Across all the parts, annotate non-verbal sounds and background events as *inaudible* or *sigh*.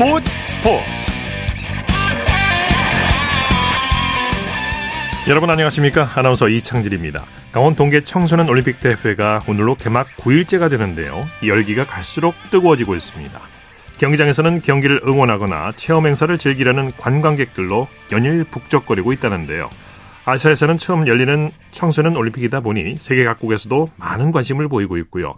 스포츠 스포츠. 여러분 안녕하십니까? 아나운서 이창진입니다. 강원 동계 청소년 올림픽 대회가 오늘로 개막 9일째가 되는데요. 열기가 갈수록 뜨거워지고 있습니다. 경기장에서는 경기를 응원하거나 체험 행사를 즐기려는 관광객들로 연일 북적거리고 있다는데요. 아시아에서는 처음 열리는 청소년 올림픽이다 보니 세계 각국에서도 많은 관심을 보이고 있고요.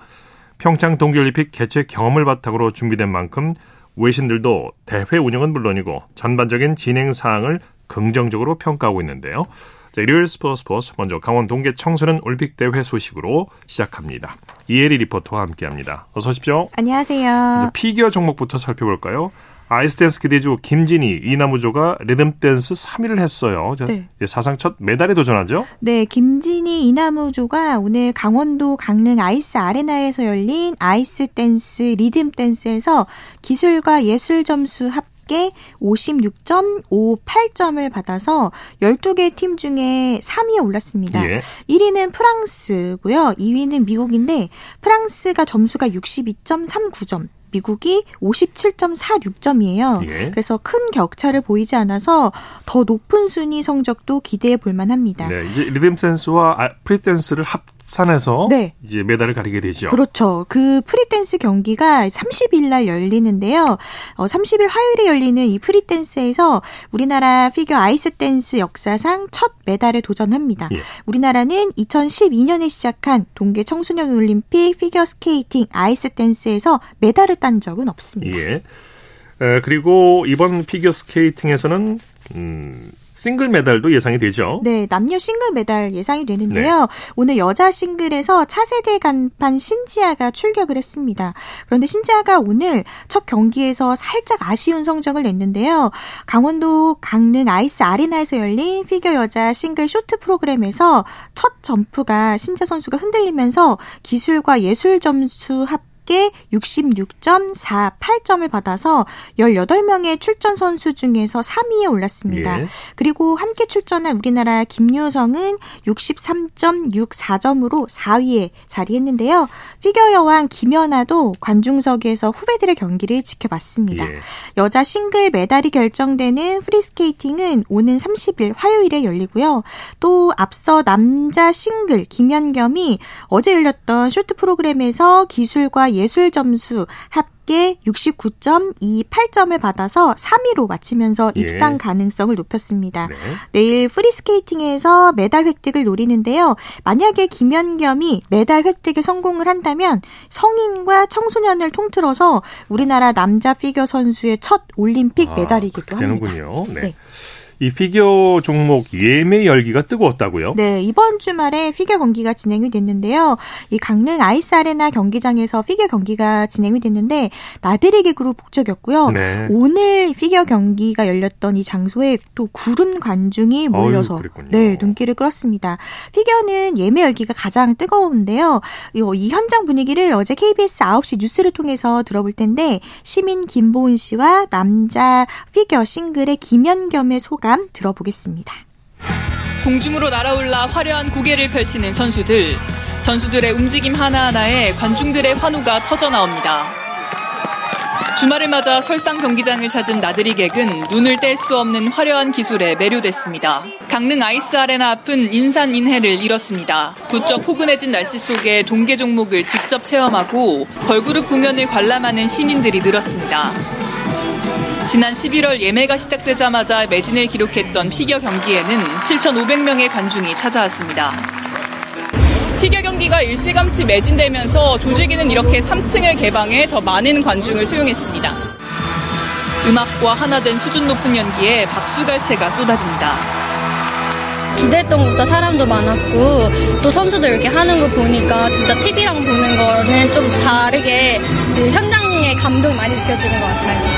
평창 동계올림픽 개최 경험을 바탕으로 준비된 만큼 외신들도 대회 운영은 물론이고 전반적인 진행 사항을 긍정적으로 평가하고 있는데요. 자, 일요일 스포츠 스포츠 먼저 강원 동계 청소년 올림픽 대회 소식으로 시작합니다. 이혜리 리포터와 함께합니다. 어서 오십시오. 안녕하세요. 피겨 종목부터 살펴볼까요? 아이스댄스 기대주 김진희 이나무조가 리듬댄스 3위를 했어요. 네. 사상 첫 메달에 도전하죠? 네, 김진희 이나무조가 오늘 강원도 강릉 아이스 아레나에서 열린 아이스댄스 리듬댄스에서 기술과 예술 점수 합 합계 56.58점을 받아서 12개 팀 중에 3위에 올랐습니다. 예. 1위는 프랑스고요. 2위는 미국인데 프랑스가 점수가 62.39점, 미국이 57.46점이에요. 예. 그래서 큰 격차를 보이지 않아서 더 높은 순위 성적도 기대해 볼 만합니다. 네, 이제 리듬 댄스와 아, 프리댄스를 합 산에서 네. 이제 메달을 가리게 되죠. 그렇죠. 그 프리댄스 경기가 30일 날 열리는데요. 어, 30일 화요일에 열리는 이 프리댄스에서 우리나라 피겨 아이스 댄스 역사상 첫 메달에 도전합니다. 예. 우리나라는 2012년에 시작한 동계 청소년 올림픽 피겨 스케이팅 아이스 댄스에서 메달을 딴 적은 없습니다. 예. 에, 그리고 이번 피겨 스케이팅에서는 음, 싱글 메달도 예상이 되죠. 네, 남녀 싱글 메달 예상이 되는데요. 네. 오늘 여자 싱글에서 차세대 간판 신지아가 출격을 했습니다. 그런데 신지아가 오늘 첫 경기에서 살짝 아쉬운 성적을 냈는데요. 강원도 강릉 아이스 아레나에서 열린 피겨 여자 싱글 쇼트 프로그램에서 첫 점프가 신지아 선수가 흔들리면서 기술과 예술 점수 합 합계 66.48점을 받아서 18명의 출전 선수 중에서 3위에 올랐습니다. 예. 그리고 함께 출전한 우리나라 김유성은 63.64점으로 4위에 자리했는데요. 피겨 여왕 김연아도 관중석에서 후배들의 경기를 지켜봤습니다. 예. 여자 싱글 메달이 결정되는 프리스케이팅은 오는 30일 화요일에 열리고요. 또 앞서 남자 싱글 김연겸이 어제 열렸던 쇼트 프로그램에서 기술과 예술 점수 합계 69.28점을 받아서 3위로 마치면서 예. 입상 예. 가능성을 높였습니다. 네. 내일 프리스케이팅에서 메달 획득을 노리는데요. 만약에 김연겸이 메달 획득에 성공을 한다면 성인과 청소년을 통틀어서 우리나라 남자 피겨 선수의 첫 올림픽 아, 메달이기도 합니다. 되는군요. 네. 네. 이 피겨 종목 예매 열기가 뜨거웠다고요? 네, 이번 주말에 피겨 경기가 진행이 됐는데요. 이 강릉 아이스 아레나 경기장에서 피겨 경기가 진행이 됐는데 나들이 객으로 북적였고요. 네. 오늘 피겨 경기가 열렸던 이 장소에 또 구름 관중이 몰려서 어휴, 네, 눈길을 끌었습니다. 피겨는 예매 열기가 가장 뜨거운데요. 이 현장 분위기를 어제 KBS 9시 뉴스를 통해서 들어볼 텐데 시민 김보은 씨와 남자 피겨 싱글의 김연겸의 소감 소감 들어보겠습니다. 공중으로 날아올라 화려한 곡예를 펼치는 선수들. 선수들의 움직임 하나하나에 관중들의 환호가 터져 나옵니다. 주말을 맞아 설상 경기장을 찾은 나들이객은 눈을 뗄 수 없는 화려한 기술에 매료됐습니다. 강릉 아이스 아레나 앞은 인산인해를 이뤘습니다. 부쩍 포근해진 날씨 속에 동계 종목을 직접 체험하고 걸그룹 공연을 관람하는 시민들이 늘었습니다. 지난 11월 예매가 시작되자마자 매진을 기록했던 피겨 경기에는 7,500명의 관중이 찾아왔습니다. 피겨 경기가 일찌감치 매진되면서 조직위는 이렇게 3층을 개방해 더 많은 관중을 수용했습니다. 음악과 하나된 수준 높은 연기에 박수갈채가 쏟아집니다. 기대했던 것보다 사람도 많았고 또 선수들 이렇게 하는 거 보니까 진짜 TV랑 보는 거는 좀 다르게 그 현장의 감동이 많이 느껴지는 것 같아요.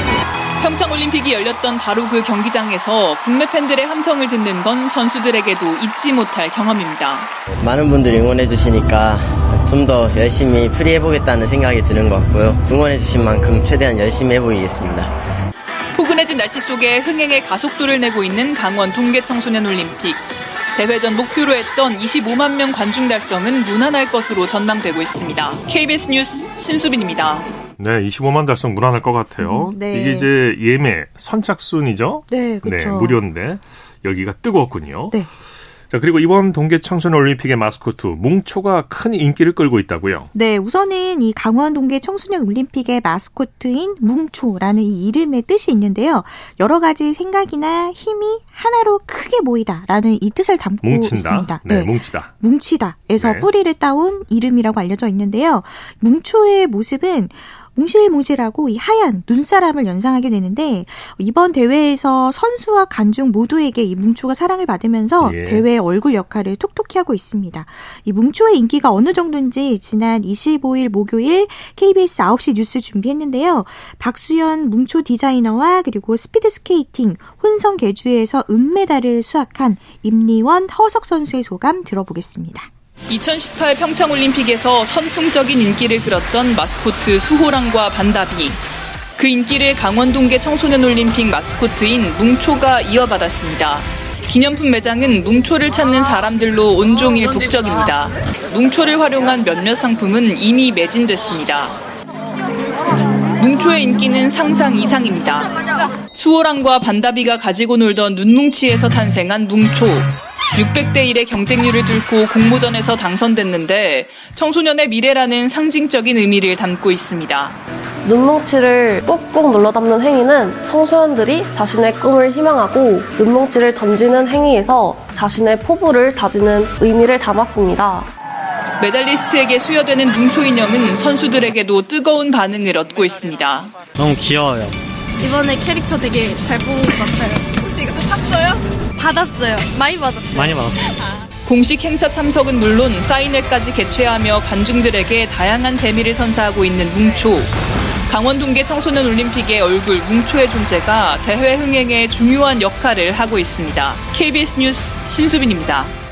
평창올림픽이 열렸던 바로 그 경기장에서 국내 팬들의 함성을 듣는 건 선수들에게도 잊지 못할 경험입니다. 많은 분들이 응원해 주시니까 좀 더 열심히 프리해보겠다는 생각이 드는 것 같고요. 응원해 주신 만큼 최대한 열심히 해보이겠습니다. 포근해진 날씨 속에 흥행의 가속도를 내고 있는 강원 동계청소년 올림픽. 대회 전 목표로 했던 25만 명 관중 달성은 무난할 것으로 전망되고 있습니다. KBS 뉴스 신수빈입니다. 네, 25만 달성 무난할 것 같아요. 음, 네. 이게 이제 예매 선착순이죠? 네, 그렇죠. 네, 무료인데 열기가 뜨거웠군요. 네. 자, 그리고 이번 동계 청소년 올림픽의 마스코트 뭉초가 큰 인기를 끌고 있다고요. 네, 우선은 이 강원 동계 청소년 올림픽의 마스코트인 뭉초라는 이 이름의 뜻이 있는데요. 여러 가지 생각이나 힘이 하나로 크게 모이다라는 이 뜻을 담고 뭉친다. 있습니다. 네, 네, 뭉치다. 뭉치다에서 네. 뿌리를 따온 이름이라고 알려져 있는데요. 뭉초의 모습은 몽실몽실하고 이 하얀 눈사람을 연상하게 되는데 이번 대회에서 선수와 관중 모두에게 이 뭉초가 사랑을 받으면서 예. 대회 얼굴 역할을 톡톡히 하고 있습니다. 이 뭉초의 인기가 어느 정도인지 지난 25일 목요일 KBS 9시 뉴스 준비했는데요. 박수현 뭉초 디자이너와 그리고 스피드 스케이팅 혼성 계주에서 은메달을 수확한 임리원 허석 선수의 소감 들어보겠습니다. 2018 평창올림픽에서 선풍적인 인기를 끌었던 마스코트 수호랑과 반다비. 그 인기를 강원동계 청소년올림픽 마스코트인 뭉초가 이어받았습니다. 기념품 매장은 뭉초를 찾는 사람들로 온종일 북적입니다. 뭉초를 활용한 몇몇 상품은 이미 매진됐습니다. 뭉초의 인기는 상상 이상입니다. 수호랑과 반다비가 가지고 놀던 눈뭉치에서 탄생한 뭉초. 600대 1의 경쟁률을 뚫고 공모전에서 당선됐는데 청소년의 미래라는 상징적인 의미를 담고 있습니다. 눈뭉치를 꾹꾹 눌러 담는 행위는 청소년들이 자신의 꿈을 희망하고 눈뭉치를 던지는 행위에서 자신의 포부를 다지는 의미를 담았습니다. 메달리스트에게 수여되는 눈초 인형은 선수들에게도 뜨거운 반응을 얻고 있습니다. 너무 귀여워요. 이번에 캐릭터 되게 잘 뽑은 것 같아요. 혹시 이것도 샀어요? 받았어요. 많이 받았어요. 많이 받았어요. 공식 행사 참석은 물론 사인회까지 개최하며 관중들에게 다양한 재미를 선사하고 있는 뭉초. 강원 동계 청소년 올림픽의 얼굴 뭉초의 존재가 대회 흥행에 중요한 역할을 하고 있습니다. KBS 뉴스 신수빈입니다.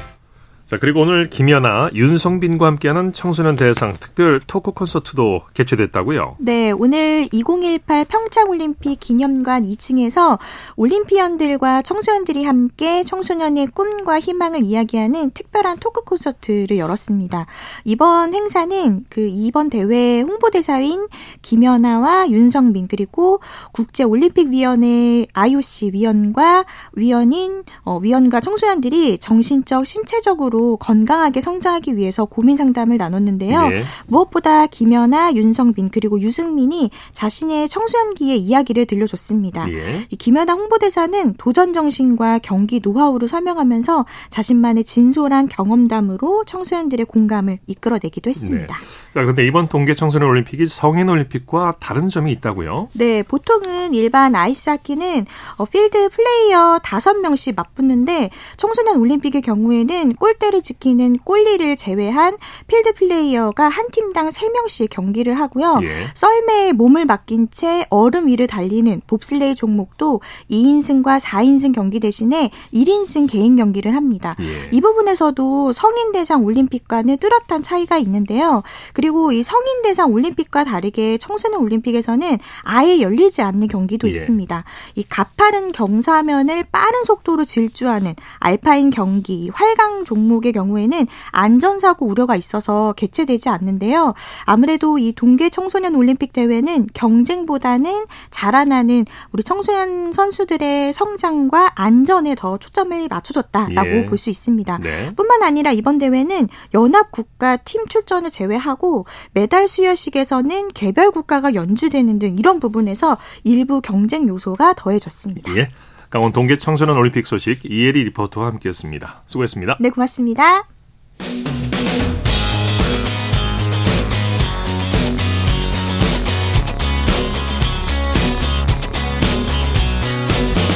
자, 그리고 오늘 김연아, 윤성빈과 함께하는 청소년 대상 특별 토크 콘서트도 개최됐다고요? 네, 오늘 2018 평창올림픽 기념관 2층에서 올림피언들과 청소년들이 함께 청소년의 꿈과 희망을 이야기하는 특별한 토크 콘서트를 열었습니다. 이번 행사는 그 이번 대회 홍보대사인 김연아와 윤성빈 그리고 국제올림픽위원회 IOC 위원과 위원인 어, 위원과 청소년들이 정신적 신체적으로 건강하게 성장하기 위해서 고민 상담을 나눴는데요. 네. 무엇보다 김연아, 윤성빈 그리고 유승민이 자신의 청소년기의 이야기를 들려줬습니다. 네. 이 김연아 홍보대사는 도전 정신과 경기 노하우를 설명하면서 자신만의 진솔한 경험담으로 청소년들의 공감을 이끌어내기도 했습니다. 네. 자, 그런데 이번 동계 청소년 올림픽이 성인 올림픽과 다른 점이 있다고요? 네, 보통은 일반 아이스하키는 어, 필드 플레이어 5명씩 맞붙는데 청소년 올림픽의 경우에는 골대 숫자를 지키는 골리를 제외한 필드 플레이어가 한 팀당 3명씩 경기를 하고요. 예. 썰매에 몸을 맡긴 채 얼음 위를 달리는 봅슬레이 종목도 2인승과 4인승 경기 대신에 1인승 개인 경기를 합니다. 예. 이 부분에서도 성인 대상 올림픽과는 뚜렷한 차이가 있는데요. 그리고 이 성인 대상 올림픽과 다르게 청소년 올림픽에서는 아예 열리지 않는 경기도 예. 있습니다. 이 가파른 경사면을 빠른 속도로 질주하는 알파인 경기, 활강 종목 종목의 경우에는 안전사고 우려가 있어서 개최되지 않는데요. 아무래도 이 동계 청소년 올림픽 대회는 경쟁보다는 자라나는 우리 청소년 선수들의 성장과 안전에 더 초점을 맞춰줬다라고 예. 볼수 있습니다. 네. 뿐만 아니라 이번 대회는 연합 국가 팀 출전을 제외하고 메달 수여식에서는 개별 국가가 연주되는 등 이런 부분에서 일부 경쟁 요소가 더해졌습니다. 예. 강원 동계 청소년 올림픽 소식 이혜리 리포터와 함께했습니다. 수고했습니다. 네, 고맙습니다.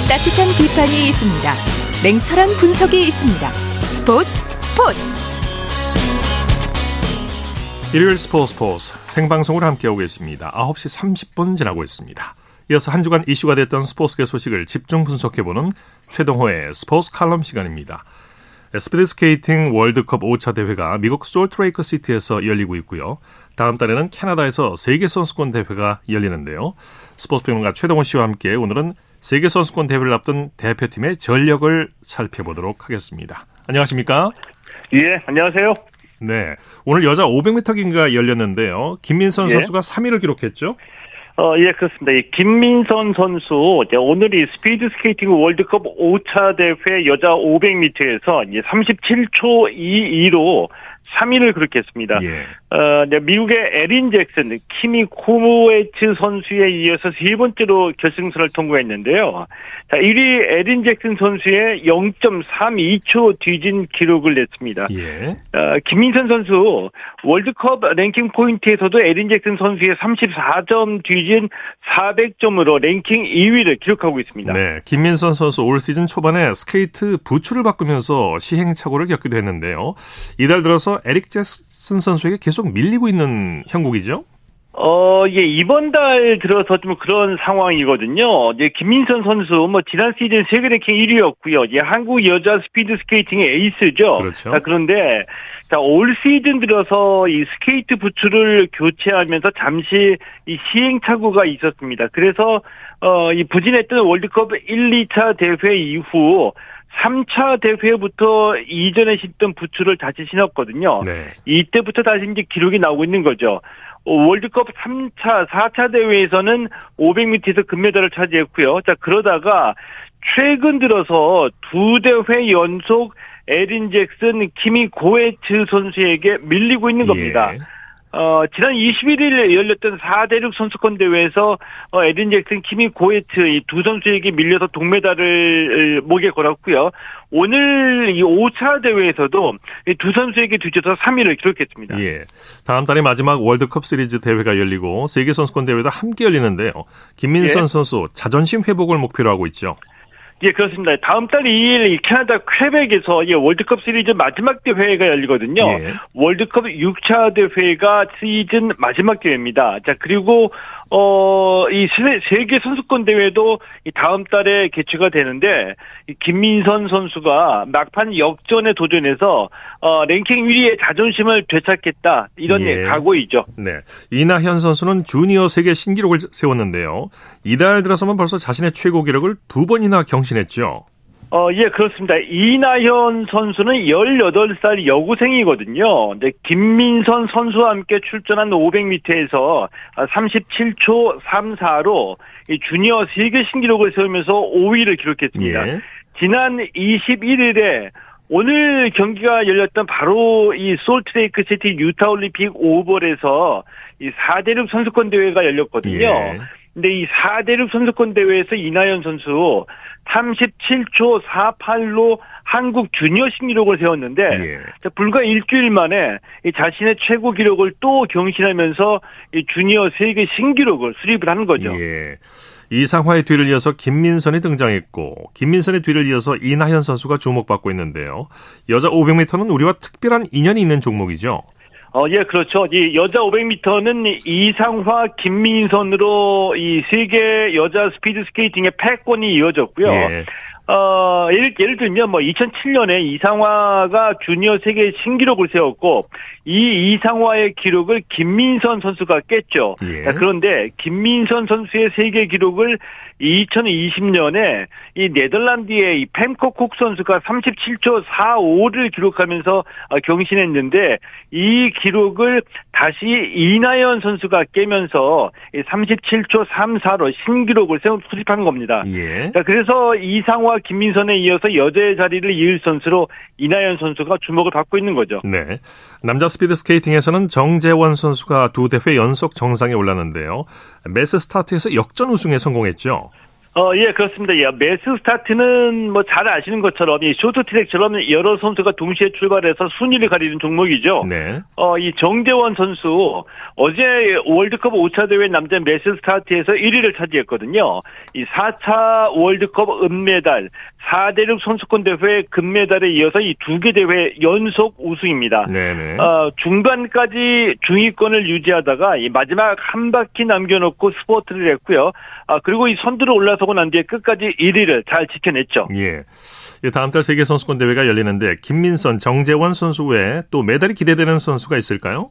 따뜻한 비판이 있습니다. 냉철한 분석이 있습니다. 스포츠 스포츠. 일요일 스포츠 스포츠 생방송으로 함께하고 계십니다. 9시 30분 지나고 있습니다. 이어서 한 주간 이슈가 됐던 스포츠계 소식을 집중 분석해보는 최동호의 스포츠 칼럼 시간입니다. 스피드 스케이팅 월드컵 5차 대회가 미국 솔트레이크 시티에서 열리고 있고요. 다음 달에는 캐나다에서 세계 선수권 대회가 열리는데요. 스포츠 평론가 최동호 씨와 함께 오늘은 세계 선수권 대회를 앞둔 대표팀의 전력을 살펴보도록 하겠습니다. 안녕하십니까? 예, 안녕하세요. 네. 오늘 여자 500m 경기가 열렸는데요. 김민선 예. 선수가 3위를 기록했죠? 어, 예, 그렇습니다. 이 김민선 선수, 이제 오늘이 스피드 스케이팅 월드컵 5차 대회 여자 500m에서 이제 37초 22로 3위를 기록했습니다. 예. 어, 이제 미국의 에린 잭슨, 키미 고에츠 선수에 이어서 세 번째로 결승선을 통과했는데요. 자, 1위 에린 잭슨 선수에 0.32초 뒤진 기록을 냈습니다. 예. 어, 김민선 선수 월드컵 랭킹 포인트에서도 에린 잭슨 선수에 34점 뒤진 400점으로 랭킹 2위를 기록하고 있습니다. 네. 김민선 선수 올 시즌 초반에 스케이트 부츠를 바꾸면서 시행착오를 겪기도 했는데요. 이달 들어서 에린 잭슨 선수에게 계속 밀리고 있는 형국이죠? 어, 예, 이번 달 들어서 좀 그런 상황이거든요. 이제 김민선 선수, 뭐, 지난 시즌 세계 랭킹 1위였고요. 예, 한국 여자 스피드 스케이팅의 에이스죠. 그렇죠. 자, 그런데, 자, 올 시즌 들어서 이 스케이트 부츠를 교체하면서 잠시 이 시행착오가 있었습니다. 그래서, 어, 이 부진했던 월드컵 1, 2차 대회 이후 3차 대회부터 이전에 신던 부츠를 다시 신었거든요. 네. 이때부터 다시 이제 기록이 나오고 있는 거죠. 어, 월드컵 3차, 4차 대회에서는 500m에서 금메달을 차지했고요. 자, 그러다가 최근 들어서 두 대회 연속 에린 잭슨, 키미 고에츠 선수에게 밀리고 있는 겁니다. 예. 어, 지난 21일 열렸던 4대륙 선수권 대회에서 어, 에린 잭슨, 키미 고에츠 이두 선수에게 밀려서 동메달을 목에 걸었고요. 오늘 이 5차 대회에서도 이 두 선수에게 뒤져서 3위를 기록했습니다. 예. 다음 달에 마지막 월드컵 시리즈 대회가 열리고 세계 선수권 대회도 함께 열리는데요. 김민선 예. 선수 자존심 회복을 목표로 하고 있죠. 예, 그렇습니다. 다음 달 2일 이 캐나다 퀘벡에서 이 월드컵 시리즈 마지막 대회가 열리거든요. 예. 월드컵 6차 대회가 시즌 마지막 대회입니다. 자, 그리고 어, 이 세- 세계 선수권 대회도 이 다음 달에 개최가 되는데 이 김민선 선수가 막판 역전에 도전해서 어, 랭킹 1위의 자존심을 되찾겠다. 이런 예. 각오이죠. 네. 이나현 선수는 주니어 세계 신기록을 세웠는데요. 이달 들어서만 벌써 자신의 최고 기록을 두 번이나 경신했죠. 어, 예, 그렇습니다. 이나현 선수는 18살 여고생이거든요. 근데 김민선 선수와 함께 출전한 500m에서 37초 34로 이 주니어 세계 신기록을 세우면서 5위를 기록했습니다. 예. 지난 21일에 오늘 경기가 열렸던 바로 이 솔트레이크 시티 유타 올림픽 오벌에서 이 4대륙 선수권 대회가 열렸거든요. 예. 근데 이 4대륙 선수권 대회에서 이나연 선수 37초 48로 한국 주니어 신기록을 세웠는데 예. 자, 불과 일주일 만에 이 자신의 최고 기록을 또 경신하면서 이 주니어 세계 신기록을 수립을 하는 거죠. 예. 이상화의 뒤를 이어서 김민선이 등장했고 김민선의 뒤를 이어서 이나현 선수가 주목받고 있는데요. 여자 500m는 우리와 특별한 인연이 있는 종목이죠. 어, 예, 그렇죠. 이 여자 500m는 이상화, 김민선으로 이 세계 여자 스피드 스케이팅의 패권이 이어졌고요. 예. 어, 예를, 예를 들면 뭐 2007년에 이상화가 주니어 세계 신기록을 세웠고 이 이상화의 기록을 김민선 선수가 깼죠. 예. 자, 그런데 김민선 선수의 세계 기록을 2020년에 이 네덜란드의 이 펜코 콕 선수가 37초 45를 기록하면서 어, 경신했는데 이 기록을 다시 이나현 선수가 깨면서 이 37초 34로 신기록을 세운 수립한 겁니다. 예. 자, 그래서 이상화, 김민선에 이어서 여제의 자리를 이을 선수로 이나현 선수가 주목을 받고 있는 거죠. 네. 남자 스피드 스케이팅에서는 정재원 선수가 두 대회 연속 정상에 올랐는데요. 매스 스타트에서 역전 우승에 성공했죠. 어, 예, 그렇습니다. 예, 매스 스타트는 뭐 잘 아시는 것처럼 이 쇼트트랙처럼 여러 선수가 동시에 출발해서 순위를 가리는 종목이죠. 네. 어, 이 정재원 선수 어제 월드컵 5차 대회 남자 매스 스타트에서 1위를 차지했거든요. 이 4차 월드컵 은메달, 4대륙 선수권 대회 금메달에 이어서 이 두 개 대회 연속 우승입니다. 네네. 어, 중반까지 중위권을 유지하다가 이 마지막 한 바퀴 남겨놓고 스포트를 했고요. 아, 그리고 이 선두로 올라서고 난 뒤에 끝까지 1위를 잘 지켜냈죠. 예. 이 다음 달 세계 선수권 대회가 열리는데 김민선, 정재원 선수 외에 또 메달이 기대되는 선수가 있을까요?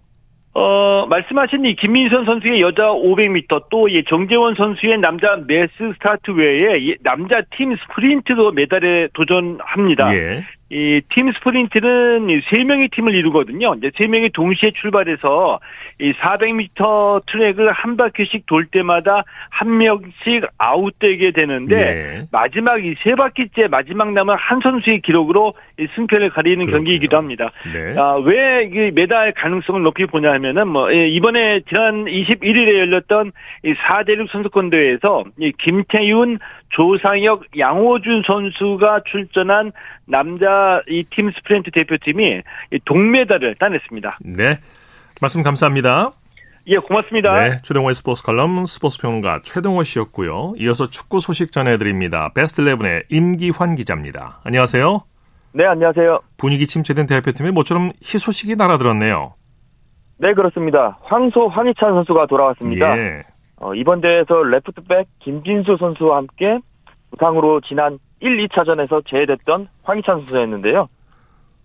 어, 말씀하신 이 김민선 선수의 여자 500m 또 이 정재원 선수의 남자 매스 스타트 외에 이 남자 팀 스프린트도 메달에 도전합니다. 예. 이 팀 스프린트는 세 명의 팀을 이루거든요. 이제 세 명이 동시에 출발해서 이 400m 트랙을 한 바퀴씩 돌 때마다 한 명씩 아웃되게 되는데 예. 마지막 이 세 바퀴째 마지막 남은 한 선수의 기록으로 이 승패를 가리는 그렇군요. 경기이기도 합니다. 네. 아, 왜 이 메달 가능성을 높이 보냐 하면은 뭐 예, 이번에 지난 21일에 열렸던 이 4대륙 선수권 대회에서 이 김태윤, 조상혁, 양호준 선수가 출전한 남자 이 팀 스프린트 대표팀이 이 동메달을 따냈습니다. 네. 말씀 감사합니다. 예, 고맙습니다. 네, 최동호의 스포츠 칼럼 스포츠 평론가 최동호 씨였고요. 이어서 축구 소식 전해드립니다. 베스트 11의 임기환 기자입니다. 안녕하세요. 네, 안녕하세요. 분위기 침체된 대표팀에 모처럼 희소식이 날아들었네요. 네, 그렇습니다. 황소 황희찬 선수가 돌아왔습니다. 예. 어, 이번 대회에서 레프트백 김진수 선수와 함께 부상으로 지난 1, 2차전에서 제외됐던 황희찬 선수였는데요.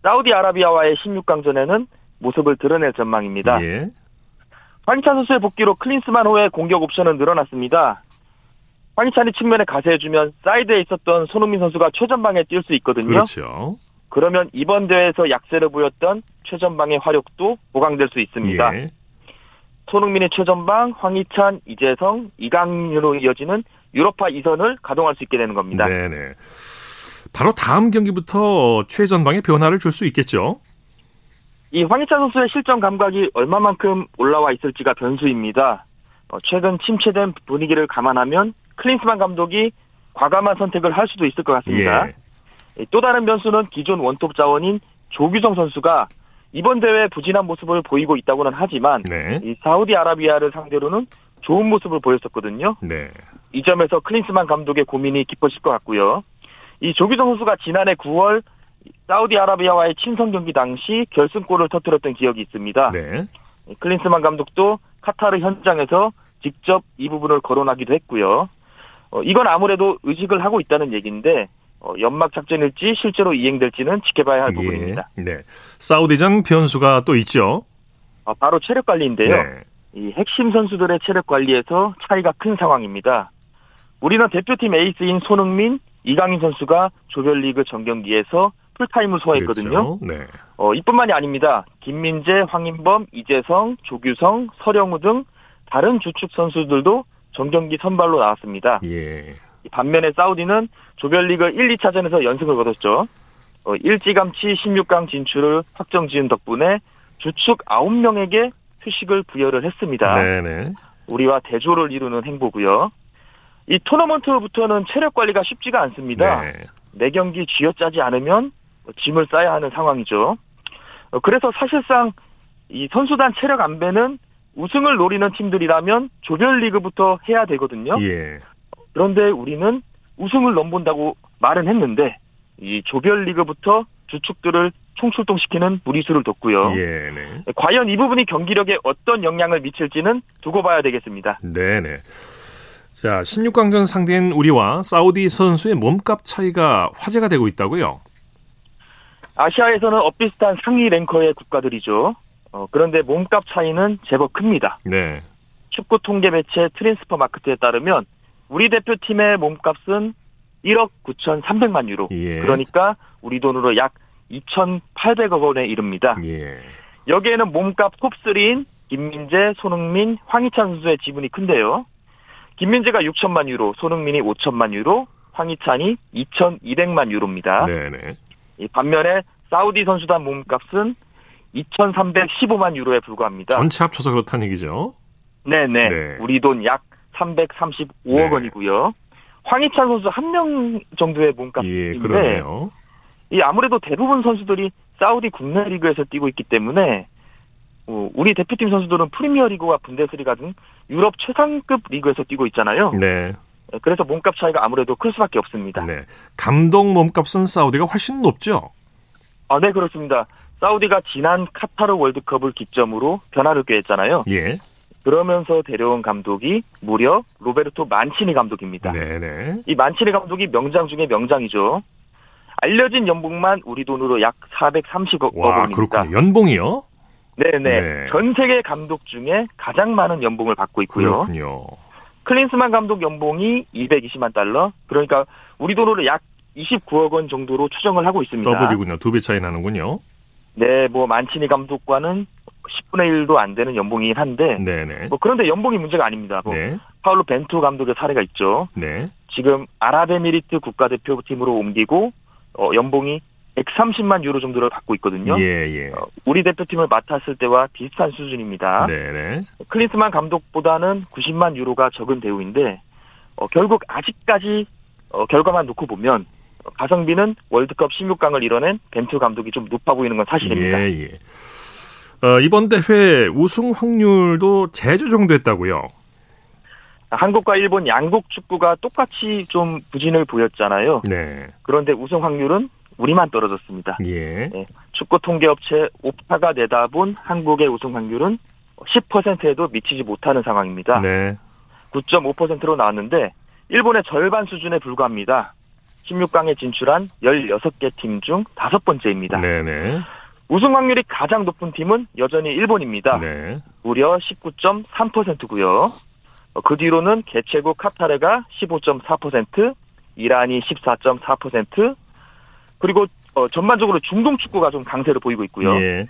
사우디아라비아와의 16강전에는 모습을 드러낼 전망입니다. 예. 황희찬 선수의 복귀로 클린스만 호의 공격 옵션은 늘어났습니다. 황희찬이 측면에 가세해주면 사이드에 있었던 손흥민 선수가 최전방에 뛸 수 있거든요. 그렇죠. 그러면 이번 대회에서 약세를 보였던 최전방의 화력도 보강될 수 있습니다. 예. 손흥민의 최전방, 황희찬, 이재성, 이강인으로 이어지는 유로파 2선을 가동할 수 있게 되는 겁니다. 네네. 바로 다음 경기부터 최전방에 변화를 줄 수 있겠죠. 이 황희찬 선수의 실전 감각이 얼마만큼 올라와 있을지가 변수입니다. 어, 최근 침체된 분위기를 감안하면 클린스만 감독이 과감한 선택을 할 수도 있을 것 같습니다. 예. 이또 다른 변수는 기존 원톱 자원인 조규성 선수가 이번 대회 부진한 모습을 보이고 있다고는 하지만 네. 이 사우디아라비아를 상대로는 좋은 모습을 보였었거든요. 네. 이 점에서 클린스만 감독의 고민이 깊어질 것 같고요. 이 조규성 선수가 지난해 9월 사우디아라비아와의 친선 경기 당시 결승골을 터뜨렸던 기억이 있습니다. 네. 클린스만 감독도 카타르 현장에서 직접 이 부분을 거론하기도 했고요. 어, 이건 아무래도 의식을 하고 있다는 얘기인데 어, 연막 작전일지 실제로 이행될지는 지켜봐야 할 부분입니다. 예. 네. 사우디전 변수가 또 있죠. 어, 바로 체력 관리인데요. 네. 이 핵심 선수들의 체력 관리에서 차이가 큰 상황입니다. 우리는 대표팀 에이스인 손흥민, 이강인 선수가 조별리그 전경기에서 풀타임을 소화했거든요. 그렇죠. 네. 어, 이뿐만이 아닙니다. 김민재, 황인범, 이재성, 조규성, 서령우 등 다른 주축 선수들도 전경기 선발로 나왔습니다. 예. 반면에 사우디는 조별리그 1, 2차전에서 연승을 거뒀죠. 어, 일찌감치 16강 진출을 확정 지은 덕분에 주축 9명에게 휴식을 부여를 했습니다. 네네. 우리와 대조를 이루는 행보고요. 이 토너먼트부터는 체력 관리가 쉽지가 않습니다. 네. 매 경기 쥐어짜지 않으면 짐을 싸야 하는 상황이죠. 어, 그래서 사실상 이 선수단 체력 안배는 우승을 노리는 팀들이라면 조별리그부터 해야 되거든요. 예. 그런데 우리는 우승을 넘본다고 말은 했는데 이 조별리그부터 주축들을 총출동시키는 무리수를 뒀고요. 예, 네. 과연 이 부분이 경기력에 어떤 영향을 미칠지는 두고 봐야 되겠습니다. 네네. 자, 16강전 상대인 우리와 사우디 선수의 몸값 차이가 화제가 되고 있다고요? 아시아에서는 엇비슷한 상위 랭커의 국가들이죠. 어, 그런데 몸값 차이는 제법 큽니다. 네. 축구 통계 매체 트랜스퍼 마크트에 따르면 우리 대표팀의 몸값은 1억 9,300만 유로. 예. 그러니까 우리 돈으로 약 2,800억 원에 이릅니다. 예. 여기에는 몸값 톱3인 김민재, 손흥민, 황희찬 선수의 지분이 큰데요. 김민재가 6천만 유로, 손흥민이 5천만 유로, 황희찬이 2,200만 유로입니다. 네네. 이 반면에 사우디 선수단 몸값은 2,315만 유로에 불과합니다. 전체 합쳐서 그렇다는 얘기죠. 네네. 네. 우리 돈 약 335억 네. 원이고요. 황희찬 선수 한 명 정도의 예, 몸값인데 그러네요. 이 아무래도 대부분 선수들이 사우디 국내 리그에서 뛰고 있기 때문에 어, 우리 대표팀 선수들은 프리미어리그와 분데스리가 등 유럽 최상급 리그에서 뛰고 있잖아요. 네. 그래서 몸값 차이가 아무래도 클 수밖에 없습니다. 네. 감독 몸값은 사우디가 훨씬 높죠? 아, 네 그렇습니다. 사우디가 지난 카타르 월드컵을 기점으로 변화를 꾀했잖아요. 예. 그러면서 데려온 감독이 무려 로베르토 만치니 감독입니다. 네네. 이 만치니 감독이 명장 중에 명장이죠. 알려진 연봉만 우리 돈으로 약 430억 와, 원입니다. 그렇군요. 연봉이요? 네네. 네. 전 세계 감독 중에 가장 많은 연봉을 받고 있고요. 그렇군요. 클린스만 감독 연봉이 220만 달러. 그러니까 우리 돈으로 약 29억 원 정도로 추정을 하고 있습니다. 더블이군요. 두 배 차이 나는군요. 네, 뭐 만치니 감독과는 10분의 1도 안 되는 연봉이긴 한데 네네. 뭐 그런데 연봉이 문제가 아닙니다. 뭐 네. 파울로 벤투 감독의 사례가 있죠. 네. 지금 아랍에미리트 국가대표팀으로 옮기고 어, 연봉이 130만 유로 정도를 받고 있거든요. 예, 예. 어, 우리 대표팀을 맡았을 때와 비슷한 수준입니다. 네네. 클린스만 감독보다는 90만 유로가 적은 대우인데 어, 결국 아직까지 어, 결과만 놓고 보면 어, 가성비는 월드컵 16강을 이뤄낸 벤투 감독이 좀 높아 보이는 건 사실입니다. 예, 예. 어, 이번 대회 우승 확률도 재조정됐다고요. 한국과 일본 양국 축구가 똑같이 좀 부진을 보였잖아요. 네. 그런데 우승 확률은 우리만 떨어졌습니다. 예. 네, 축구 통계업체 옵타가 내다본 한국의 우승 확률은 10%에도 미치지 못하는 상황입니다. 네. 9.5%로 나왔는데 일본의 절반 수준에 불과합니다. 16강에 진출한 16개 팀 중 다섯 번째입니다. 네네. 우승 확률이 가장 높은 팀은 여전히 일본입니다. 네. 무려 19.3%고요. 그 뒤로는 개최국 카타르가 15.4%, 이란이 14.4%, 그리고 어, 전반적으로 중동 축구가 좀 강세를 보이고 있고요. 예.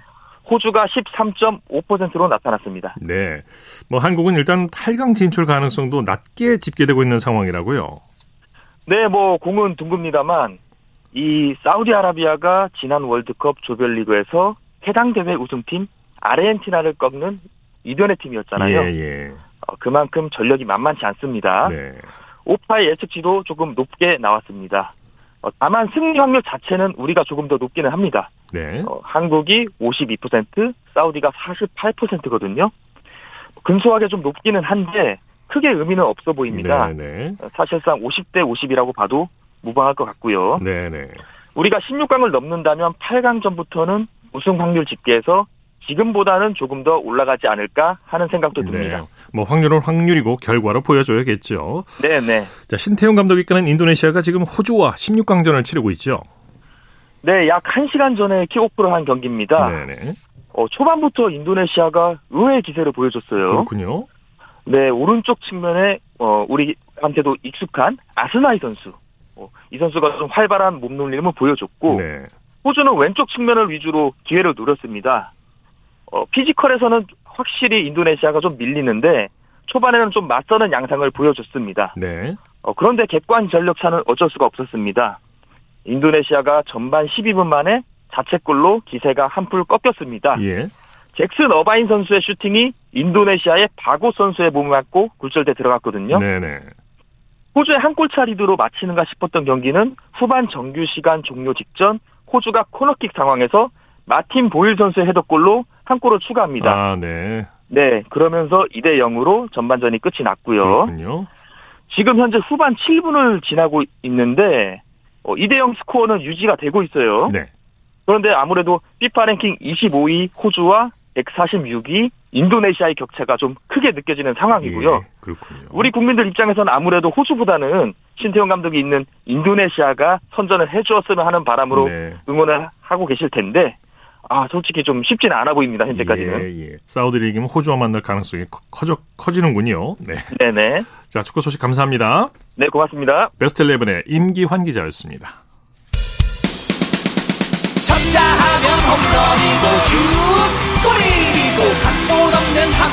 호주가 13.5%로 나타났습니다. 네. 뭐 한국은 일단 8강 진출 가능성도 낮게 집계되고 있는 상황이라고요. 네, 뭐 공은 둥급니다만 이 사우디아라비아가 지난 월드컵 조별리그에서 해당 대회 우승팀 아르헨티나를 꺾는 이변의 팀이었잖아요. 예, 예. 어, 그만큼 전력이 만만치 않습니다. 네. 오파의 예측치도 조금 높게 나왔습니다. 어, 다만 승리 확률 자체는 우리가 조금 더 높기는 합니다. 네. 어, 한국이 52%, 사우디가 48%거든요. 근소하게 좀 높기는 한데 크게 의미는 없어 보입니다. 네, 네. 어, 사실상 50대 50이라고 봐도 무방할 것 같고요. 네, 네. 우리가 16강을 넘는다면 8강 전부터는 우승 확률 집계에서 지금보다는 조금 더 올라가지 않을까 하는 생각도 듭니다. 네. 뭐 확률은 확률이고 결과로 보여줘야겠죠. 네, 네. 자, 신태용 감독이 이끄는 인도네시아가 지금 호주와 16강전을 치르고 있죠. 네, 약 1시간 전에 킥오프를 한 경기입니다. 네, 네. 어, 초반부터 인도네시아가 의외의 기세를 보여줬어요. 그렇군요. 네, 오른쪽 측면에 어, 우리한테도 익숙한 아스나이 선수. 어, 이 선수가 좀 활발한 몸놀림을 보여줬고 네. 호주는 왼쪽 측면을 위주로 기회를 노렸습니다. 어, 피지컬에서는 확실히 인도네시아가 좀 밀리는데 초반에는 좀 맞서는 양상을 보여줬습니다. 네. 어, 그런데 객관 전력 차는 어쩔 수가 없었습니다. 인도네시아가 전반 12분 만에 자책골로 기세가 한풀 꺾였습니다. 예. 잭슨 어바인 선수의 슈팅이 인도네시아의 바고 선수의 몸을 맞고 굴절돼 들어갔거든요. 네, 네. 호주의 한 골차 리드로 마치는가 싶었던 경기는 후반 정규 시간 종료 직전 호주가 코너킥 상황에서 마틴 보일 선수의 헤더골로 한 골을 추가합니다. 아, 네. 네, 그러면서 2대 0으로 전반전이 끝이 났고요. 그렇군요. 지금 현재 후반 7분을 지나고 있는데 어, 2대 0 스코어는 유지가 되고 있어요. 네. 그런데 아무래도 피파 랭킹 25위 호주와 146위 인도네시아의 격차가 좀 크게 느껴지는 상황이고요. 예, 그렇군요. 우리 국민들 입장에서는 아무래도 호주보다는 신태용 감독이 있는 인도네시아가 선전을 해주었으면 하는 바람으로 네. 응원을 하고 계실 텐데 아 솔직히 좀 쉽지는 않아 보입니다 현재까지는. 예, 예. 사우디를 이기면 호주와 만날 가능성이 커, 커져, 커지는군요. 네. 네네. *laughs* 자, 축구 소식 감사합니다. 네 고맙습니다. 베스트 11의 임기환 기자였습니다. 쳤다 하면 홈런이고 슛 골이고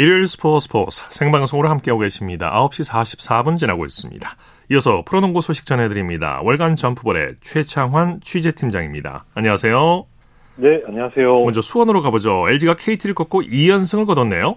일요일 스포츠 스포츠 생방송으로 함께하고 계십니다. 9시 44분 지나고 있습니다. 이어서 프로농구 소식 전해드립니다. 월간 점프볼의 최창환 취재팀장입니다. 안녕하세요. 네, 안녕하세요. 먼저 수원으로 가보죠. LG가 KT를 꺾고 2연승을 거뒀네요.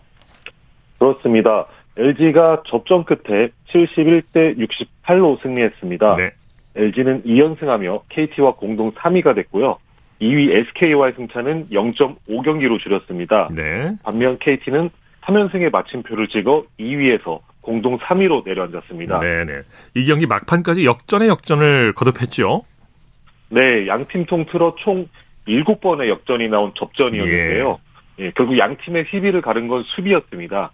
그렇습니다. LG가 접전 끝에 71대 68로 승리했습니다. 네. LG는 2연승하며 KT와 공동 3위가 됐고요. 2위 SK와의 승차는 0.5경기로 줄였습니다. 네. 반면 KT는 3연승에 마침표를 찍어 2위에서 공동 3위로 내려앉았습니다. 네네. 이 경기 막판까지 역전에 역전을 거듭했죠. 네, 양 팀 통틀어 총 7번의 역전이 나온 접전이었는데요. 예. 예, 결국 양 팀의 희비를 가른 건 수비였습니다.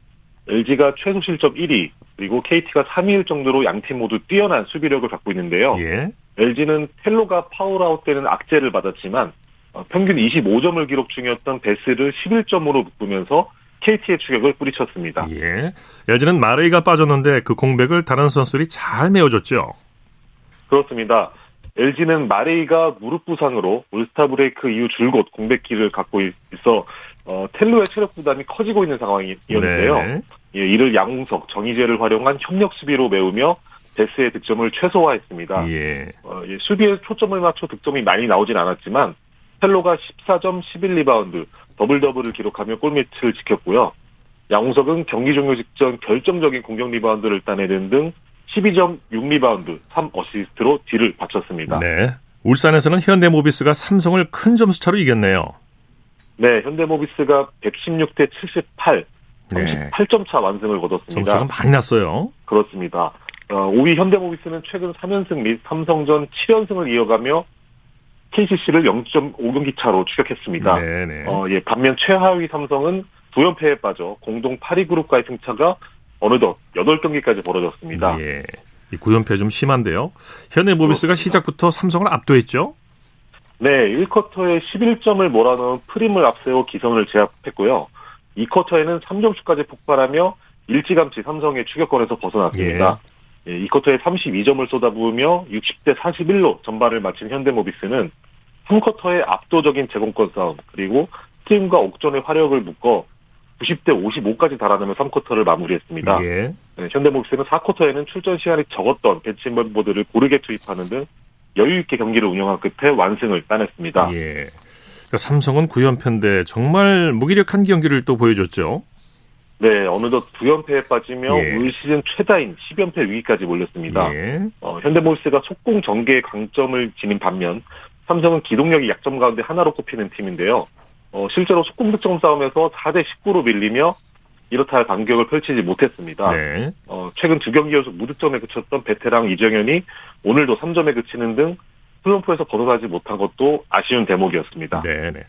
LG가 최소 실점 1위, 그리고 KT가 3위일 정도로 양 팀 모두 뛰어난 수비력을 갖고 있는데요. 예. LG는 텔로가 파울아웃되는 악재를 맞았지만 어, 평균 25점을 기록 중이었던 베스를 11점으로 묶으면서 KT의 추격을 뿌리쳤습니다. 예. LG는 마레이가 빠졌는데 그 공백을 다른 선수들이 잘 메워줬죠. 그렇습니다. LG는 마레이가 무릎 부상으로 올스타 브레이크 이후 줄곧 공백기를 갖고 있어 어, 텔로의 체력 부담이 커지고 있는 상황이었는데요. 네. 예, 이를 양웅석, 정희재를 활용한 협력 수비로 메우며 베스의 득점을 최소화했습니다. 예. 어, 예, 수비에 초점을 맞춰 득점이 많이 나오진 않았지만 텔로가 14점 11리바운드 더블 더블을 기록하며 골밑을 지켰고요. 양홍석은 경기 종료 직전 결정적인 공격 리바운드를 따내는 등 12점 6리바운드 3어시스트로 뒤를 받쳤습니다. 네. 울산에서는 현대모비스가 삼성을 큰 점수차로 이겼네요. 네, 현대모비스가 116대 78, 네. 38점 차 완승을 거뒀습니다. 점수가 많이 났어요. 그렇습니다. 어, 5위 현대모비스는 최근 3연승 및 삼성전 7연승을 이어가며 KCC를 0.5경기 차로 추격했습니다. 네네. 어, 예, 반면 최하위 삼성은 9연패에 빠져 공동 8위 그룹과의 승차가 어느덧 8경기까지 벌어졌습니다. 예. 이 9연패 좀 심한데요. 현대 모비스가 시작부터 삼성을 압도했죠. 네, 1쿼터에 11점을 몰아넣은 프림을 앞세워 기선을 제압했고요. 2쿼터에는 3점슛까지 폭발하며 일찌감치 삼성의 추격권에서 벗어났습니다. 예. 2쿼터에 32점을 쏟아부으며 60대 41로 전반을 마친 현대모비스는 3쿼터에 압도적인 제공권 싸움 그리고 팀과 옥전의 화력을 묶어 90대 55까지 달아나며 3쿼터를 마무리했습니다. 예. 네, 현대모비스는 4쿼터에는 출전 시간이 적었던 벤치 멤버들을 고르게 투입하는 등 여유 있게 경기를 운영한 끝에 완승을 따냈습니다. 예. 그러니까 삼성은 9연패인데 정말 무기력한 경기를 또 보여줬죠. 네, 어느덧 9연패에 빠지며 예. 올 시즌 최다인 10연패 위기까지 몰렸습니다. 예. 어, 현대모비스가 속공 전개의 강점을 지닌 반면 삼성은 기동력이 약점 가운데 하나로 꼽히는 팀인데요. 어, 실제로 속공 득점 싸움에서 4대 19로 밀리며 이렇다 할 반격을 펼치지 못했습니다. 네. 어, 최근 두 경기 연속 무득점에 그쳤던 베테랑 이정현이 오늘도 3점에 그치는 등 슬럼프에서 벗어나지 못한 것도 아쉬운 대목이었습니다. 네네.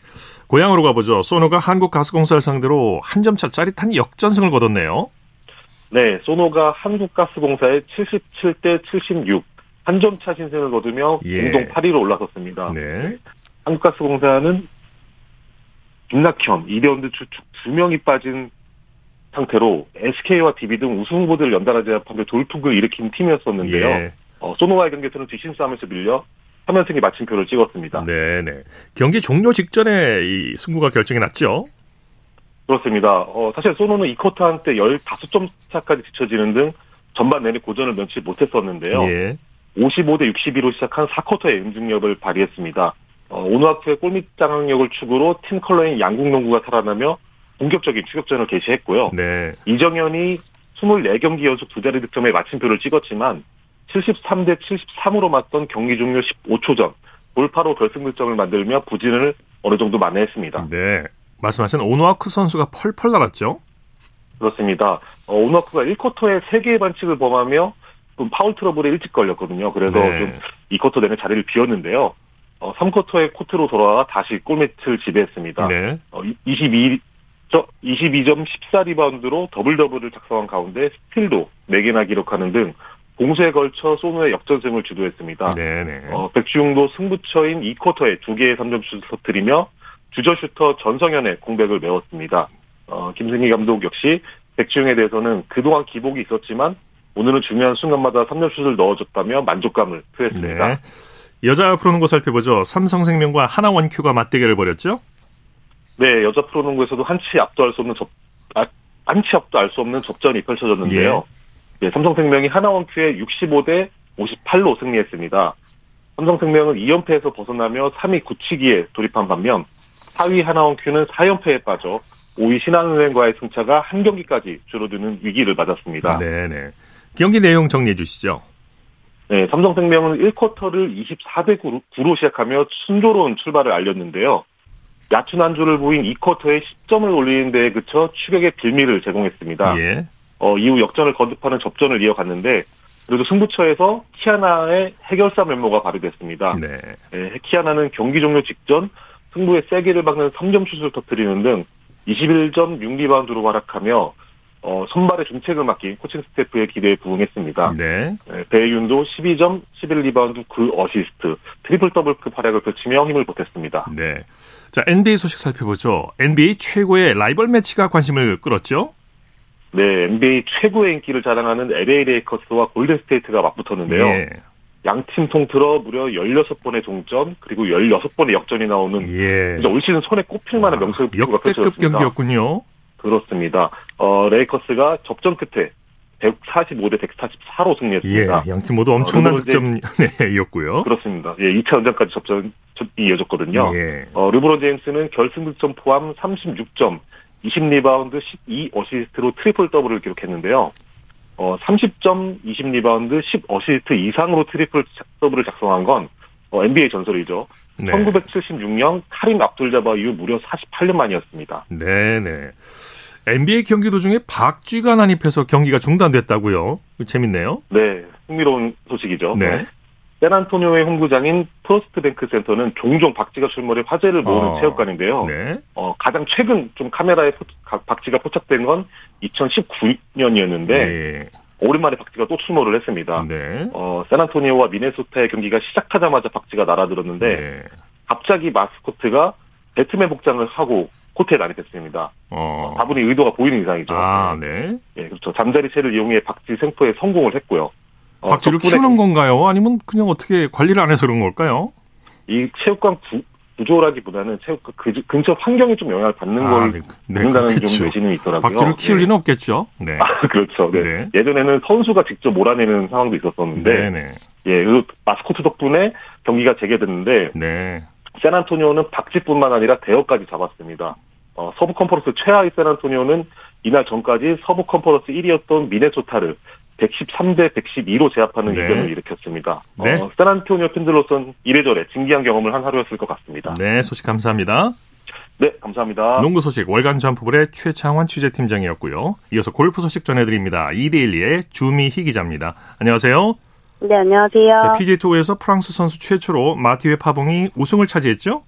고향으로 가보죠. 소노가 한국가스공사를 상대로 한 점차 짜릿한 역전승을 거뒀네요. 네, 소노가 한국가스공사의 77대 76 한 점 차 신승을 거두며 예. 공동 8위로 올라섰습니다. 네. 한국가스공사는 김낙현, 이대원드 주축 두 명이 빠진 상태로 SK와 DB 등 우승 후보들을 연달아 제압하며 돌풍을 일으킨 팀이었었는데요. 예. 어, 소노와의 경기에서는 뒷심 싸움에서 밀려 3연승의 마침표를 찍었습니다. 네 네. 경기 종료 직전에 이 승부가 결정이 났죠. 그렇습니다. 어, 사실 소노는 이 쿼터 한때 15점 차까지 뒤처지는 등 전반 내내 고전을 면치 못했었는데요. 예. 55대 62로 시작한 4쿼터의 응징력을 발휘했습니다. 어, 오누아크의 골밑 장악력을 축으로 팀 컬러인 양궁농구가 살아나며 본격적인 추격전을 개시했고요. 네. 이정현이 24경기 연속 두 자리 득점에 마침표를 찍었지만 73대 73으로 맞선 경기 종료 15초 전 돌파로 결승 득점을 만들며 부진을 어느 정도 만회했습니다. 네. 말씀하신 오누아쿠 선수가 펄펄 날았죠. 그렇습니다. 어, 오누아쿠가 1쿼터에 3개의 반칙을 범하며 좀 파울 트러블에 일찍 걸렸거든요. 그래서 네. 좀 2쿼터 내내 자리를 비웠는데요. 어, 3쿼터에 코트로 돌아와 다시 골밑을 지배했습니다. 네. 어, 22, 저 22점 14리바운드로 더블 더블을 작성한 가운데 스틸도 4개나 기록하는 등 공수에 걸쳐 소노의 역전승을 주도했습니다. 네네. 어, 백주용도 승부처인 2쿼터에 2개의 3점슛을 터뜨리며 주저 슈터 전성현의 공백을 메웠습니다. 어, 김승희 감독 역시 백주용에 대해서는 그동안 기복이 있었지만 오늘은 중요한 순간마다 3점슛을 넣어줬다며 만족감을 표했습니다. 네. 여자 프로농구 살펴보죠. 삼성생명과 하나원큐가 맞대결을 벌였죠. 네, 여자 프로농구에서도 한치 앞도 알 수 없는 접, 아, 한치 앞도 알 수 없는 접전이 펼쳐졌는데요. 네, 삼성생명이 하나원큐에 65대 58로 승리했습니다. 삼성생명은 2연패에서 벗어나며 3위 굳히기에 돌입한 반면 4위 하나원큐는 4연패에 빠져 5위 신한은행과의 승차가 한 경기까지 줄어드는 위기를 맞았습니다. 네네. 경기 내용 정리해 주시죠. 네, 삼성생명은 1쿼터를 24대 9로 시작하며 순조로운 출발을 알렸는데요. 얕은 한 줄을 보인 2쿼터에 10점을 올리는 데에 그쳐 추격의 빌미를 제공했습니다. 예. 어, 이후 역전을 거듭하는 접전을 이어갔는데 그래도 승부처에서 키아나의 해결사 면모가 발휘됐습니다. 네. 예, 키아나는 경기 종료 직전 승부의 쐐기를 박는 3점 슛을 터뜨리는 등 21점 6리바운드로 활약하며 어, 선발의 중책을 맡긴 코칭 스태프의 기대에 부응했습니다. 네. 네, 배혜윤도 12점, 11리바운드, 9 어시스트, 트리플 더블급 활약을 펼치며 힘을 보탰습니다. 네. 자, NBA 소식 살펴보죠. NBA 최고의 라이벌 매치가 관심을 끌었죠? 네, NBA 최고의 인기를 자랑하는 LA 레이커스와 골든 스테이트가 맞붙었는데요. 예. 양팀 통틀어 무려 16번의 동점, 그리고 16번의 역전이 나오는 예. 이제 올 시즌 손에 꼽힐 만한 명승부가 펼쳐졌습니다. 경기였군요. 그렇습니다. 어, 레이커스가 접전 끝에 145대 144로 예. 승리했습니다. 양팀 모두 엄청난 어, 득점 *laughs* 네,이었고요. 그렇습니다. 예, 2차 연장까지 접전이 이어졌거든요. 예. 어, 르브론 제임스는 결승 득점 포함 36점, 20리바운드, 12어시스트로 트리플 더블을 기록했는데요. 어, 30점, 20리바운드, 10어시스트 이상으로 트리플 더블을 작성한 건 어, NBA 전설이죠. 네. 1976년 카림 압둘자바 이후 무려 48년 만이었습니다. 네네. NBA 경기 도중에 박쥐가 난입해서 경기가 중단됐다고요. 재밌네요. 네, 흥미로운 소식이죠. 네. 샌안토니오의 홈구장인 프로스트뱅크 센터는 종종 박쥐가 출몰해 화제를 모으는 어, 체육관인데요. 네. 어, 가장 최근 좀 카메라에 포- 가- 박쥐가 포착된 건 2019년이었는데 네. 오랜만에 박쥐가 또 출몰을 했습니다. 네. 어, 샌안토니오와 미네소타의 경기가 시작하자마자 박쥐가 날아들었는데 네. 갑자기 마스코트가 배트맨 복장을 하고 코트에 난입했습니다. 어. 다분히 의도가 보이는 의상이죠. 아, 네. 예, 그렇죠. 잠자리 채를 이용해 박쥐 생포에 성공을 했고요. 어, 박쥐를 키우는 건가요? 아니면 그냥 어떻게 관리를 안 해서 그런 걸까요? 이 체육관 구, 구조라기보다는 체육관 그, 근처 환경이 좀 영향을 받는 아, 걸 네, 네, 받는다는 그렇겠죠. 좀 외신이 있더라고요. 박쥐를 키울 네. 리는 없겠죠. 네. 아, 그렇죠. 네. 네. 예전에는 선수가 직접 몰아내는 상황도 있었었는데, 네네. 예, 그 마스코트 덕분에 경기가 재개됐는데, 네. 샌안토니오는 박쥐뿐만 아니라 대여까지 잡았습니다. 어, 서부 컨퍼런스 최하위 샌안토니오는 이날 전까지 서부 컨퍼런스 1위였던 미네소타를 113대 112로 제압하는 네. 이변을 일으켰습니다. 네. 어, 샌안토니오 팬들로선 이래저래 진기한 경험을 한 하루였을 것 같습니다. 네, 소식 감사합니다. 네, 감사합니다. 농구 소식 월간 점프볼의 최창환 취재팀장이었고요. 이어서 골프 소식 전해드립니다. 이데일리의 주미희 기자입니다. 안녕하세요. 네, 안녕하세요. 자, PGA 투어에서 프랑스 선수 최초로 마티외 파봉이 우승을 차지했죠?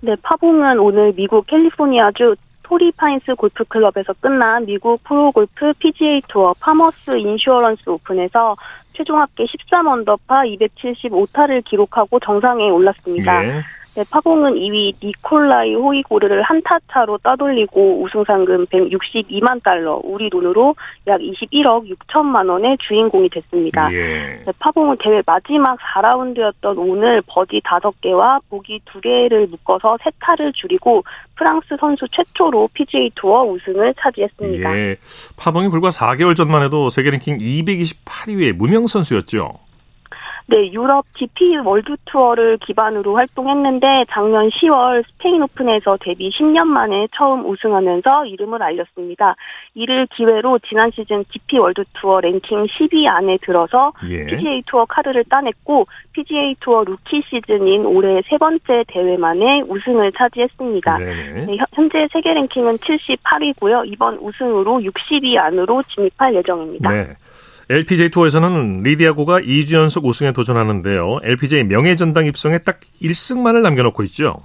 네, 파봉은 오늘 미국 캘리포니아주 토리 파인스 골프 클럽에서 끝난 미국 프로 골프 PGA 투어 파머스 인슈어런스 오픈에서 최종 합계 13 언더파 275타를 기록하고 정상에 올랐습니다. 예. 네, 파봉은 2위 니콜라이 호이고르를 한 타 차로 따돌리고 우승 상금 162만 달러, 우리 돈으로 약 21억 6천만 원의 주인공이 됐습니다. 예. 네, 파봉은 대회 마지막 4라운드였던 오늘 버디 5개와 보기 2개를 묶어서 3타를 줄이고 프랑스 선수 최초로 PGA 투어 우승을 차지했습니다. 예. 파봉이 불과 4개월 전만 해도 세계 랭킹 228위의 무명 선수였죠. 네, 유럽 DP 월드 투어를 기반으로 활동했는데 작년 10월 스페인 오픈에서 데뷔 10년 만에 처음 우승하면서 이름을 알렸습니다. 이를 기회로 지난 시즌 DP 월드 투어 랭킹 10위 안에 들어서 예. PGA 투어 카드를 따냈고 PGA 투어 루키 시즌인 올해 세 번째 대회 만에 우승을 차지했습니다. 네네. 네, 현- 현재 세계 랭킹은 78위고요. 이번 우승으로 60위 안으로 진입할 예정입니다. 네. LPGA 투어에서는 리디아고가 2주 연속 우승에 도전하는데요. LPGA 명예전당 입성에 딱 1승만을 남겨놓고 있죠.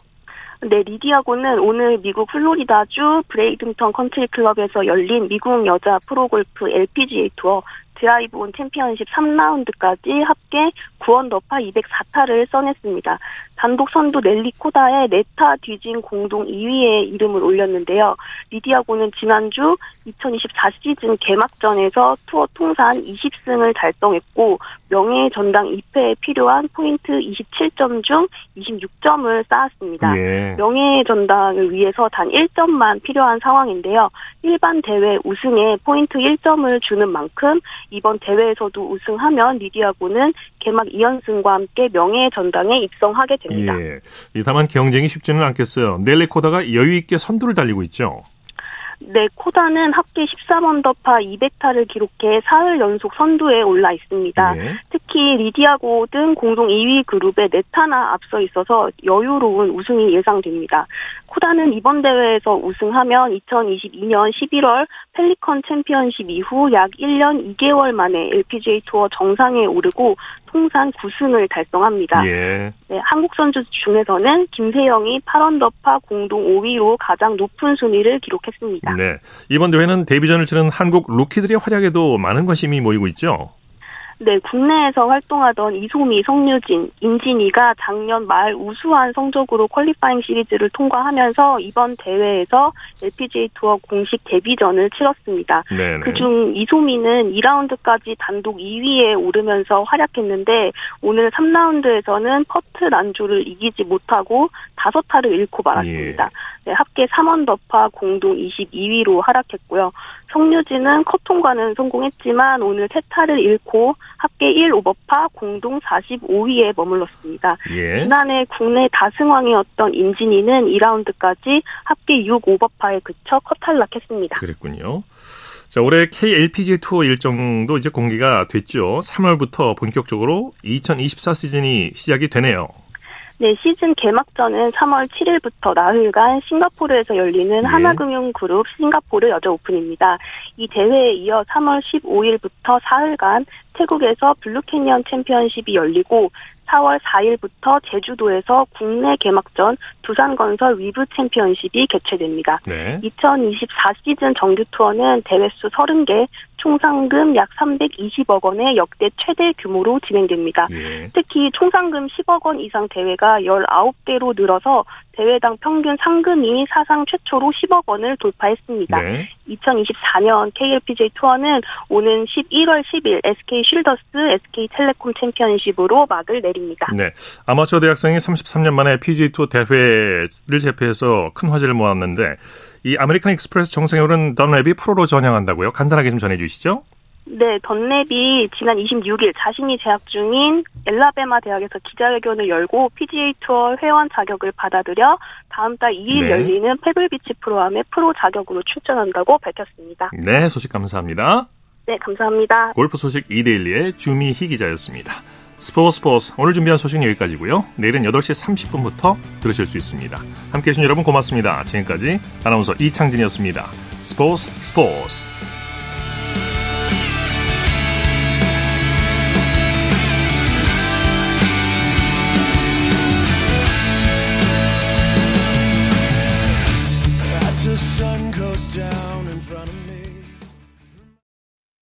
네, 리디아고는 오늘 미국 플로리다주 브레이든턴 컨트리 클럽에서 열린 미국 여자 프로골프 LPGA 투어 드라이브 온 챔피언십 3라운드까지 합계 9언더파 204타를 써냈습니다. 단독 선두 넬리 코다의 네 타 뒤진 공동 2위에 이름을 올렸는데요. 리디아고는 지난주 2024 시즌 개막전에서 투어 통산 20승을 달성했고 명예 전당 2패에 필요한 포인트 27점 중 26점을 쌓았습니다. 예. 명예 전당을 위해서 단 1점만 필요한 상황인데요. 일반 대회 우승에 포인트 1점을 주는 만큼 이번 대회에서도 우승하면 리디아고는 개막 2연승과 함께 명예 전당에 입성하게 됩니다. 예. 이 다만 경쟁이 쉽지는 않겠어요. 넬리 코다가 여유 있게 선두를 달리고 있죠. 네, 코다는 합계 13언더파 200타를 기록해 사흘 연속 선두에 올라 있습니다. 예. 특히 리디아고 등 공동 2위 그룹에 네타나 앞서 있어서 여유로운 우승이 예상됩니다. 쿠다는 이번 대회에서 우승하면 2022년 11월 펠리컨 챔피언십 이후 약 1년 2개월 만에 LPGA 투어 정상에 오르고 통산 9승을 달성합니다. 예. 네, 한국 선수 중에서는 김세영이 8언더파 공동 5위로 가장 높은 순위를 기록했습니다. 네. 이번 대회는 데뷔전을 치는 한국 루키들의 활약에도 많은 관심이 모이고 있죠. 네, 국내에서 활동하던 이소미, 성유진, 임진희가 작년 말 우수한 성적으로 퀄리파잉 시리즈를 통과하면서 이번 대회에서 LPGA 투어 공식 데뷔전을 치렀습니다. 네네. 그중 이소미는 2라운드까지 단독 2위에 오르면서 활약했는데 오늘 3라운드에서는 퍼트 난조를 이기지 못하고 5타를 잃고 말았습니다. 네, 합계 3원 더파 공동 22위로 하락했고요. 성유진은 컷 통과는 성공했지만 오늘 3타를 잃고 합계 1오버파 공동 45위에 머물렀습니다. 예. 지난해 국내 다승왕이었던 임진희는 2라운드까지 합계 6오버파에 그쳐 컷 탈락했습니다. 그랬군요. 자, 올해 KLPGA 투어 일정도 이제 공개가 됐죠. 3월부터 본격적으로 2024 시즌이 시작이 되네요. 네, 시즌 개막전은 3월 7일부터 나흘간 싱가포르에서 열리는 예. 하나금융그룹 싱가포르 여자 오픈입니다. 이 대회에 이어 3월 15일부터 사흘간 태국에서 블루캐니언 챔피언십이 열리고 4월 4일부터 제주도에서 국내 개막전 두산건설 위브 챔피언십이 개최됩니다. 네. 2024 시즌 정규 투어는 대회 수 30개, 총 상금 약 320억 원의 역대 최대 규모로 진행됩니다. 예. 특히 총 상금 10억 원 이상 대회가 19대로 늘어서 대회당 평균 상금이 사상 최초로 10억 원을 돌파했습니다. 네. 2024년 KLPGA 투어는 오는 11월 10일 SK 쉴더스 SK텔레콤 챔피언십으로 막을 내립니다. 네. 아마추어 대학생이 33년 만에 PGA 투어 대회를 제패해서 큰 화제를 모았는데 이 아메리칸 익스프레스 정상에 오른 던랩이 프로로 전향한다고요? 간단하게 좀 전해 주시죠. 네, 던랩이 지난 26일 자신이 재학 중인 앨라배마 대학에서 기자회견을 열고 PGA 투어 회원 자격을 받아들여 다음 달 2일 네. 열리는 페블비치 프로암에 프로 자격으로 출전한다고 밝혔습니다. 네, 소식 감사합니다. 네, 감사합니다. 골프 소식 이데일리의 주미희 기자였습니다. 스포츠 스포츠 오늘 준비한 소식은 여기까지고요. 내일은 8시 30분부터 들으실 수 있습니다. 함께해 주신 여러분 고맙습니다. 지금까지 아나운서 이창진이었습니다. 스포츠 스포츠